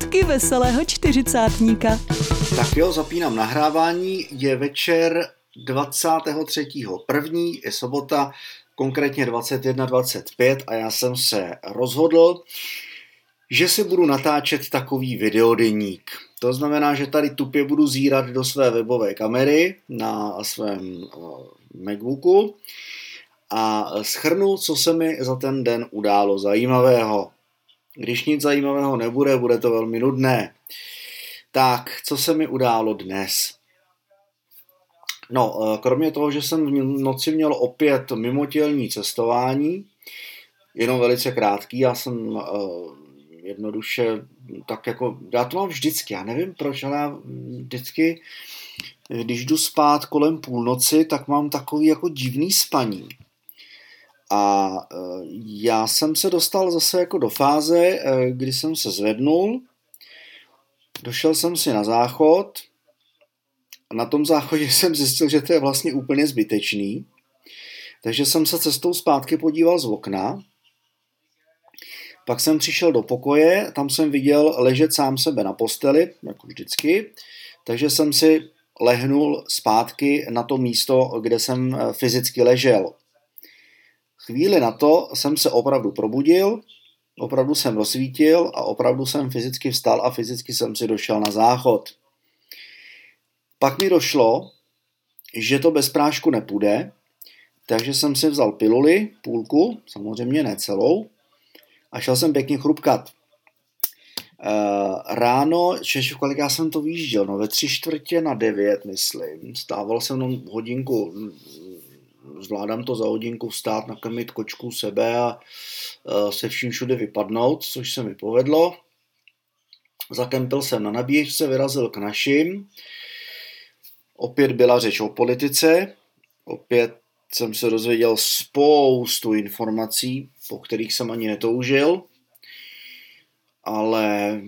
Poutky veselého čtyřicátníka. Tak jo, zapínám nahrávání. Je večer 23.1. je sobota, konkrétně 21.25 a já jsem se rozhodl, že si budu natáčet takový videodeník. To znamená, že tady tupě budu zírat do své webové kamery na svém MacBooku a schrnu, co se mi za ten den událo zajímavého. Když nic zajímavého nebude, bude to velmi nudné. Tak, co se mi událo dnes? No, kromě toho, že jsem v noci měl opět mimotělní cestování, jenom velice krátký, já jsem uh, jednoduše tak jako, já to mám vždycky, já nevím proč, ale já vždycky, když jdu spát kolem půlnoci, tak mám takový jako divný spaní. A e, já jsem se dostal zase jako do fáze, e, kdy jsem se zvednul, došel jsem si na záchod a na tom záchodě jsem zjistil, že to je vlastně úplně zbytečný. Takže jsem se cestou zpátky podíval z okna. Pak jsem přišel do pokoje, tam jsem viděl ležet sám sebe na posteli, jako vždycky. Takže jsem si lehnul zpátky na to místo, kde jsem e, fyzicky ležel. Chvíli na to jsem se opravdu probudil, opravdu jsem rozsvítil a opravdu jsem fyzicky vstal a fyzicky jsem si došel na záchod. Pak mi došlo, že to bez prášku nepůjde, takže jsem si vzal piluli, půlku, samozřejmě ne celou, a šel jsem pěkně chrupkat. Uh, ráno, češi, kolik já jsem to výjížděl, no ve tři čtvrtě na devět, myslím. Stával jsem jenom hodinku zvládám to za hodinku vstát, nakrmit kočku sebe a se vším všude vypadnout, což se mi povedlo. Zakempil jsem na nabíječce, vyrazil k našim. Opět byla řeč o politice, opět jsem se dozvěděl spoustu informací, po kterých jsem ani netoužil, ale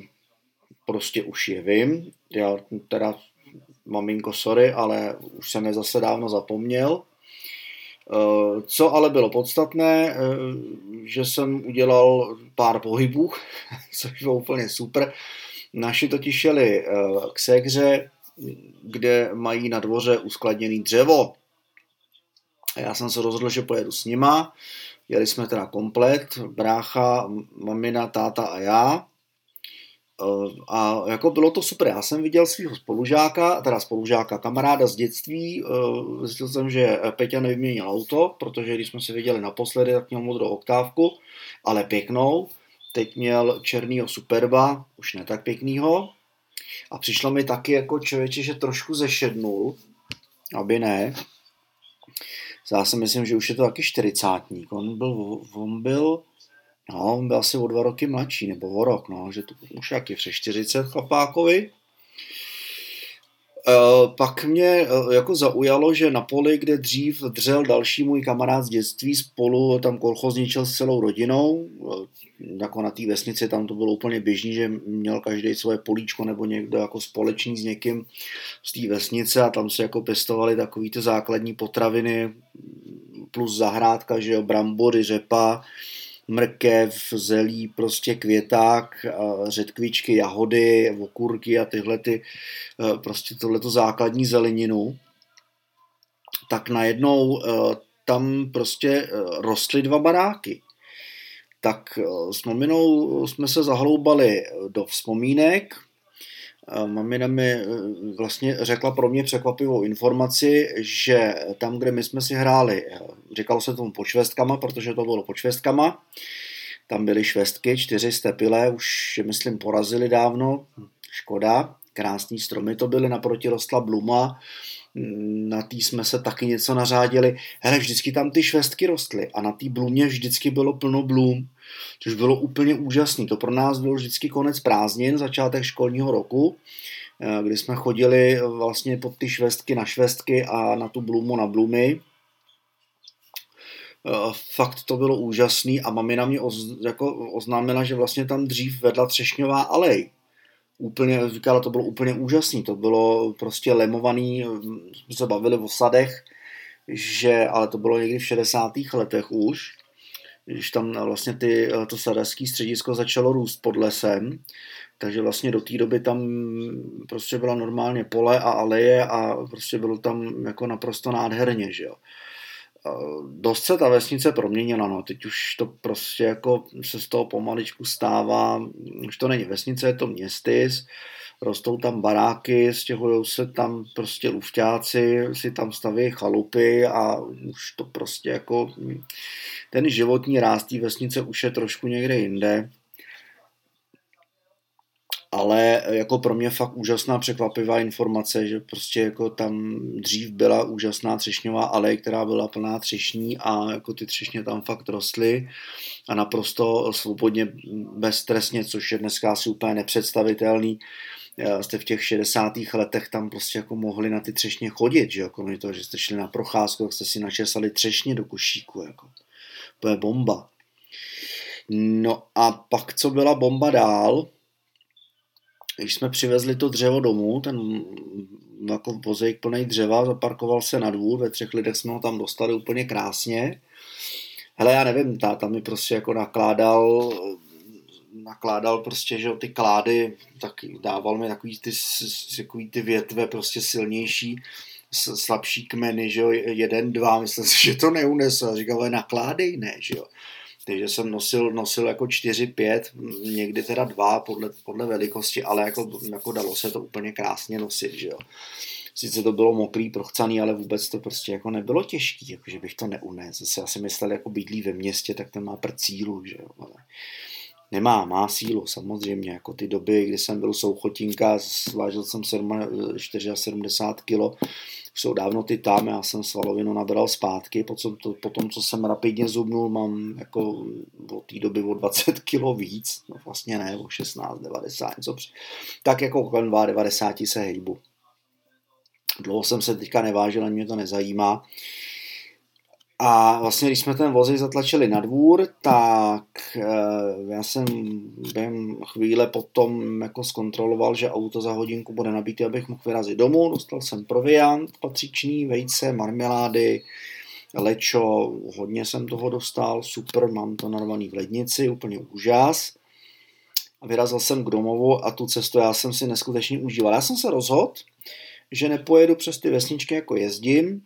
prostě už je vím. Já teda, maminko, sorry, ale už jsem je zase dávno zapomněl. Eh, co ale bylo podstatné, eh, že jsem udělal pár pohybů, což bylo úplně super. Naši totiž jeli eh, k Segře, kde mají na dvoře uskladněný dřevo. Já jsem se rozhodl, že pojedu s nima. Jeli jsme teda komplet, brácha, mamina, táta a já. A jako bylo to super. Já jsem viděl svého spolužáka, teda spolužáka, kamaráda z dětství. Eh, zjistil jsem, že Peťa nevyměnil auto, protože když jsme se viděli naposledy, tak měl modrou oktávku, ale pěknou. Teď měl černýho Superba, už ne tak pěknýho. A přišlo mi taky jako člověče, že trošku zešednul, aby ne. Já si myslím, že už je to taky čtyřicátník. On byl, on byl No, on byl asi o dva roky mladší, nebo o rok, no, že to už jak je přes 40 chlapákovi. E, pak mě e, jako zaujalo, že na poli, kde dřív dřel další můj kamarád z dětství, spolu tam kolchozničil s celou rodinou, e, jako na té vesnici tam to bylo úplně běžný, že měl každý svoje políčko nebo někdo jako společný s někým z té vesnice a tam se jako pestovali takový ty základní potraviny plus zahrádka, že jo, brambory, řepa, mrkev, zelí, prostě květák, řetkvičky, jahody, okurky a tyhle ty, e, prostě tohleto základní zeleninu, tak najednou e, tam prostě e, rostly dva baráky. Tak s maminou jsme se zahloubali do vzpomínek, Mamina mi eh, vlastně řekla pro mě překvapivou informaci, že tam, kde my jsme si hráli, eh, říkalo se tomu počvestkama, protože to bylo počvestkama, tam byly švestky, čtyři stepile, už myslím porazili dávno, škoda, krásní stromy to byly, naproti rostla bluma, na tý jsme se taky něco nařádili. Hele, vždycky tam ty švestky rostly a na té blumě vždycky bylo plno blum, což bylo úplně úžasné. To pro nás byl vždycky konec prázdnin, začátek školního roku, eh, kdy jsme chodili vlastně pod ty švestky na švestky a na tu blumu na blumy. Eh, fakt to bylo úžasný a mamina mě oz, jako oznámila, že vlastně tam dřív vedla třešňová alej úplně, říkala, to bylo úplně úžasný, to bylo prostě lemovaný, jsme se bavili o sadech, že, ale to bylo někdy v 60. letech už, když tam vlastně ty, to sadařské středisko začalo růst pod lesem, takže vlastně do té doby tam prostě byla normálně pole a aleje a prostě bylo tam jako naprosto nádherně, že jo. Dost se ta vesnice proměnila, no, teď už to prostě jako se z toho pomaličku stává, už to není vesnice, je to městys, rostou tam baráky, stěhují se tam prostě lufťáci, si tam staví chalupy a už to prostě jako ten životní ráz té vesnice už je trošku někde jinde ale jako pro mě fakt úžasná překvapivá informace, že prostě jako tam dřív byla úžasná třešňová alej, která byla plná třešní a jako ty třešně tam fakt rostly a naprosto svobodně, bezstresně, což je dneska asi úplně nepředstavitelný. Jste v těch 60. letech tam prostě jako mohli na ty třešně chodit, že jako to, že jste šli na procházku, jak jste si načesali třešně do košíku, jako. To je bomba. No a pak, co byla bomba dál, když jsme přivezli to dřevo domů, ten jako vozejk plný dřeva, zaparkoval se na dvůr, ve třech lidech jsme ho tam dostali úplně krásně. Hele, já nevím, táta mi prostě jako nakládal, nakládal prostě, že ty klády, tak dával mi takový ty, takový ty větve prostě silnější, slabší kmeny, že jo, jeden, dva, myslím si, že to neunese. Říkal, ale nakládej, ne, že jo. Takže jsem nosil, nosil jako 4-5, někdy teda dva podle, podle velikosti, ale jako, jako dalo se to úplně krásně nosit, že jo. Sice to bylo mokrý, prochcaný, ale vůbec to prostě jako nebylo těžký, jako že bych to neunesl. Zase já si myslel, jako bydlí ve městě, tak ten má prcílu, že jo. Ale nemá, má sílu samozřejmě, jako ty doby, kdy jsem byl souchotinka, vážil jsem 74 kg, jsou dávno ty tam, já jsem svalovinu nabral zpátky, potom, to, potom co jsem rapidně zubnul, mám jako od té doby o 20 kg víc, no vlastně ne, o 16, 90, něco tak jako kolem 90 se hejbu. Dlouho jsem se teďka nevážil, ani mě to nezajímá. A vlastně, když jsme ten vozej zatlačili na dvůr, tak eh, já jsem během chvíle potom jako zkontroloval, že auto za hodinku bude nabité, abych mohl vyrazit domů. Dostal jsem proviant patřičný, vejce, marmelády, lečo, hodně jsem toho dostal, super, mám to narvaný v lednici, úplně úžas. A vyrazil jsem k domovu a tu cestu já jsem si neskutečně užíval. Já jsem se rozhodl, že nepojedu přes ty vesničky jako jezdím,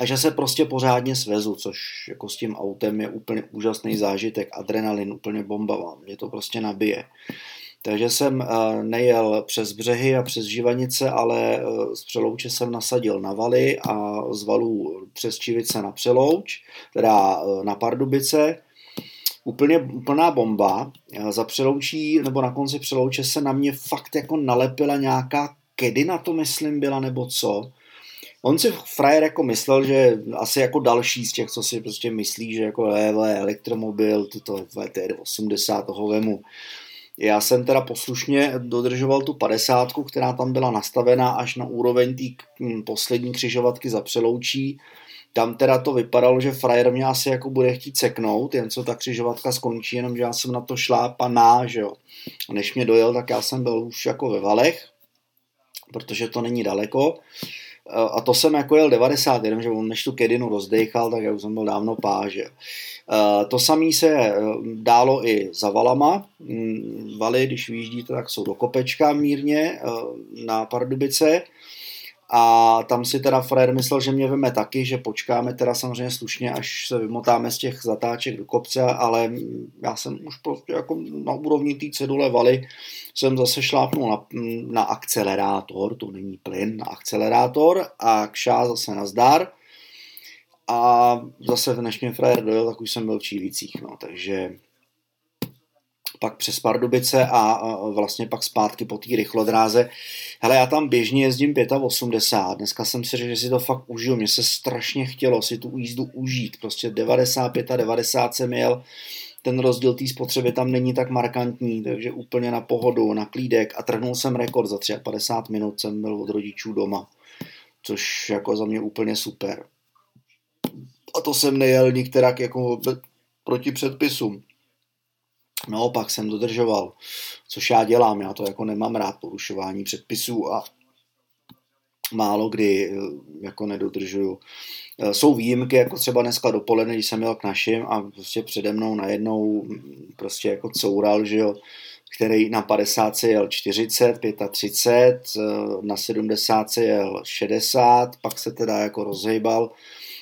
a že se prostě pořádně svezu, což jako s tím autem je úplně úžasný zážitek, adrenalin, úplně bomba, mě to prostě nabije. Takže jsem eh, nejel přes břehy a přes Živanice, ale eh, z Přelouče jsem nasadil na valy a z valů přes Čivice na Přelouč, teda eh, na Pardubice. Úplně úplná bomba. Za Přeloučí, nebo na konci Přelouče se na mě fakt jako nalepila nějaká kedy na to, myslím, byla, nebo co On si frajer jako myslel, že asi jako další z těch, co si prostě myslí, že jako EV, elektromobil, toto VT80 toho vemu. Já jsem teda poslušně dodržoval tu 50, která tam byla nastavená až na úroveň té hm, poslední křižovatky za přeloučí. Tam teda to vypadalo, že frajer mě asi jako bude chtít seknout, jen co ta křižovatka skončí, jenomže já jsem na to šlápaná, že jo. A než mě dojel, tak já jsem byl už jako ve valech, protože to není daleko. Eh, a to jsem jako jel 90, jenom že on než tu kedinu rozdechal, tak já už jsem byl dávno páže. Eh, to samé se eh, dálo i za valama. Mm, valy, když vyjíždíte, tak jsou do kopečka mírně na Pardubice. A tam si teda Frér myslel, že mě veme taky, že počkáme teda samozřejmě slušně, až se vymotáme z těch zatáček do kopce, ale já jsem už prostě jako na úrovni té cedule valy jsem zase šlápnul na, na akcelerátor, to není plyn, na akcelerátor a kšá zase na zdar. A zase než mě frajer dojel, tak už jsem byl v Čílicích, no, takže pak přes Pardubice a vlastně pak zpátky po té rychlodráze. Hele, já tam běžně jezdím 85, dneska jsem si řekl, že si to fakt užiju, mně se strašně chtělo si tu jízdu užít, prostě 95 a 90 jsem jel, ten rozdíl té spotřeby tam není tak markantní, takže úplně na pohodu, na klídek a trhnul jsem rekord za 53 minut jsem byl od rodičů doma, což jako za mě úplně super. A to jsem nejel nikterak jako proti předpisům. Naopak jsem dodržoval, což já dělám, já to jako nemám rád porušování předpisů a málo kdy eh, jako nedodržuju. Eh, jsou výjimky, jako třeba dneska dopoledne, když jsem jel k našim a prostě přede mnou najednou mm, prostě jako coural, že jo, který na 50 jel 40, 35, na 70 jel 60, pak se teda jako rozhejbal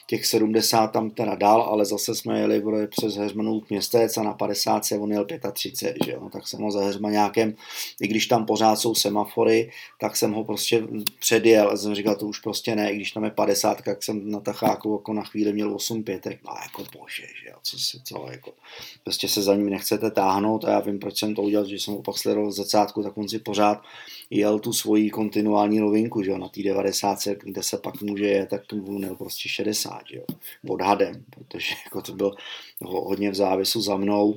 těch 70 tam teda dál, ale zase jsme jeli přes Heřmanův městec a na 50 se on jel 35, že jo? No, tak jsem ho za Heřmaňákem, i když tam pořád jsou semafory, tak jsem ho prostě předjel. A jsem říkal, to už prostě ne, i když tam je 50, tak jsem na tacháku jako na chvíli měl 8 pětek, no jako bože, že jo, co si co, jako, prostě se za ním nechcete táhnout a já vím, proč jsem to udělal, že jsem ho pak sledoval z začátku, tak on si pořád jel tu svoji kontinuální rovinku, že jo, na té 90, kde se pak může je, tak on jel prostě 60 jo, odhadem, protože jako to bylo hodně v závisu za mnou.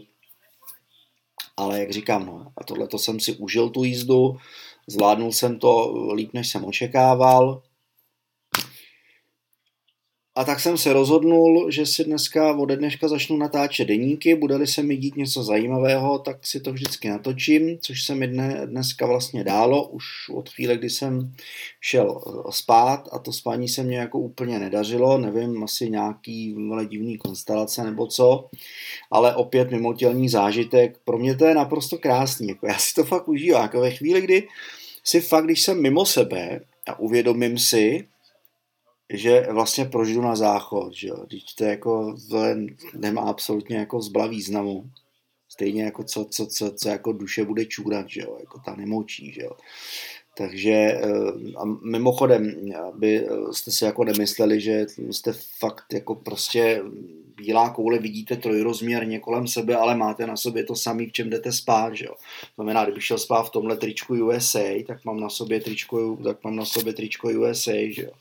Ale jak říkám, no, a tohle to jsem si užil tu jízdu, zvládnul jsem to líp, než jsem očekával. A tak jsem se rozhodnul, že si dneska ode dneška začnu natáčet deníky, bude-li se mi dít něco zajímavého, tak si to vždycky natočím, což se mi dne, dneska vlastně dálo, už od chvíle, kdy jsem šel eh, spát a to spání se mě jako úplně nedařilo, nevím, asi nějaký divný konstelace nebo co, ale opět mimotělní zážitek, pro mě to je naprosto krásný, jako já si to fakt užívám, jako ve chvíli, kdy si fakt, když jsem mimo sebe a uvědomím si, že vlastně prožiju na záchod, že jo. Teď to jako to nemá absolutně jako zbla významu. Stejně jako co, co, co, co jako duše bude čůrat, že jo, jako ta nemočí, že jo. Takže eh, a mimochodem, aby jste si jako nemysleli, že jste fakt jako prostě bílá koule vidíte trojrozměrně kolem sebe, ale máte na sobě to samý, v čem jdete spát, že jo. Znamená, kdybych šel spát v tomhle tričku USA, tak mám na sobě tričko, tak mám na sobě tričko USA, že jo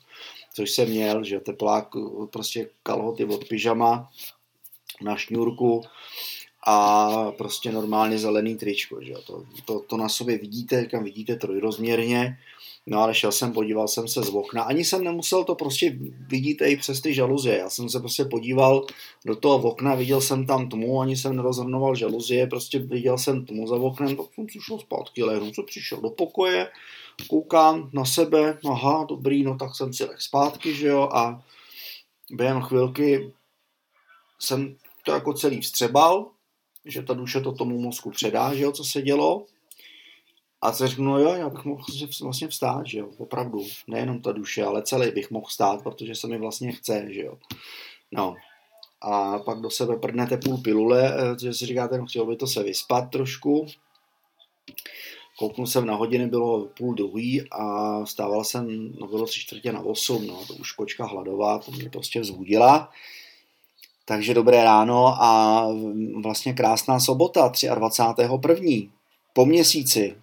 což jsem měl, že teplák, prostě kalhoty od pyžama na šňůrku a prostě normálně zelený tričko, že to, to, to na sobě vidíte, kam vidíte trojrozměrně, No ale šel jsem, podíval jsem se z okna. Ani jsem nemusel to prostě vidět i přes ty žaluzie. Já jsem se prostě podíval do toho okna, viděl jsem tam tmu, ani jsem nerozhrnoval žaluzie, prostě viděl jsem tmu za oknem, tak jsem si šel zpátky, lehnu, co přišel do pokoje, koukám na sebe, aha, dobrý, no tak jsem si leh zpátky, že jo, a během chvilky jsem to jako celý vstřebal, že ta duše to tomu mozku předá, že jo, co se dělo. A co řeknu, no jo, já bych mohl vlastně vstát, že jo, opravdu. Nejenom ta duše, ale celý bych mohl vstát, protože se mi vlastně chce, že jo. No. A pak do sebe prdnete půl pilule, eh, že si říkáte, no chtěl by to se vyspat trošku, kouknul jsem na hodiny, bylo půl druhý a stával jsem, no bylo tři čtvrtě na osm, no to už kočka hladová, to mě prostě vzbudila. Takže dobré ráno a vlastně krásná sobota, 23.1. Po měsíci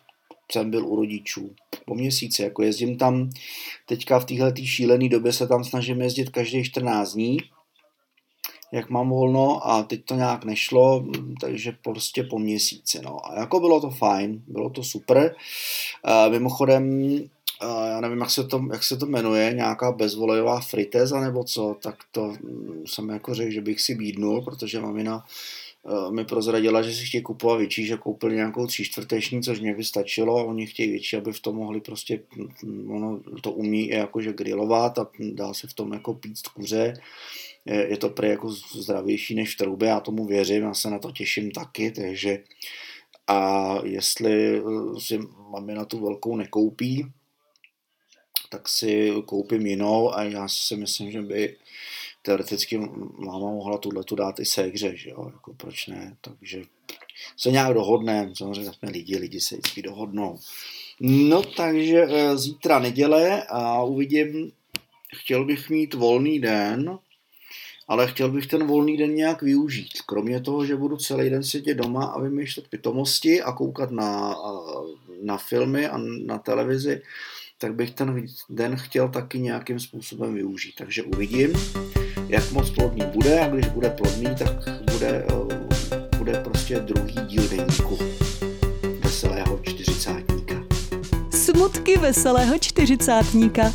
jsem byl u rodičů. Po měsíci, jako jezdím tam teďka v téhle šílené době se tam snažím jezdit každý 14 dní, jak mám volno a teď to nějak nešlo, takže prostě po měsíci. No. A jako bylo to fajn, bylo to super. Uh, mimochodem, uh, já nevím, jak se, to, jak se to jmenuje, nějaká bezvolejová friteza nebo co, tak to jsem jako řekl, že bych si bídnul, protože mamina uh, mi prozradila, že si chtějí kupovat větší, že koupili nějakou tři čtvrteční, což mě by stačilo a oni chtějí větší, aby v tom mohli prostě, ono to umí jakože grilovat a dá se v tom jako pít kuře je, je to prý jako zdravější než v troubě, já tomu věřím, já se na to těším taky, takže a jestli eh, si máme na tu velkou nekoupí, tak si koupím jinou a já si myslím, že by teoreticky máma mohla tuhle tu dát i ségře, že jo, jako proč ne, takže se nějak dohodneme, samozřejmě jsme lidi, lidi se vždycky dohodnou. No takže eh, zítra neděle a uvidím, chtěl bych mít volný den, ale chtěl bych ten volný den nějak využít. Kromě toho, že budu celý den sedět doma a vymýšlet pitomosti a koukat na, na filmy a na televizi, tak bych ten den chtěl taky nějakým způsobem využít. Takže uvidím, jak moc plodný bude a když bude plodný, tak bude, bude prostě druhý díl deníku veselého čtyřicátníka. Smutky veselého čtyřicátníka.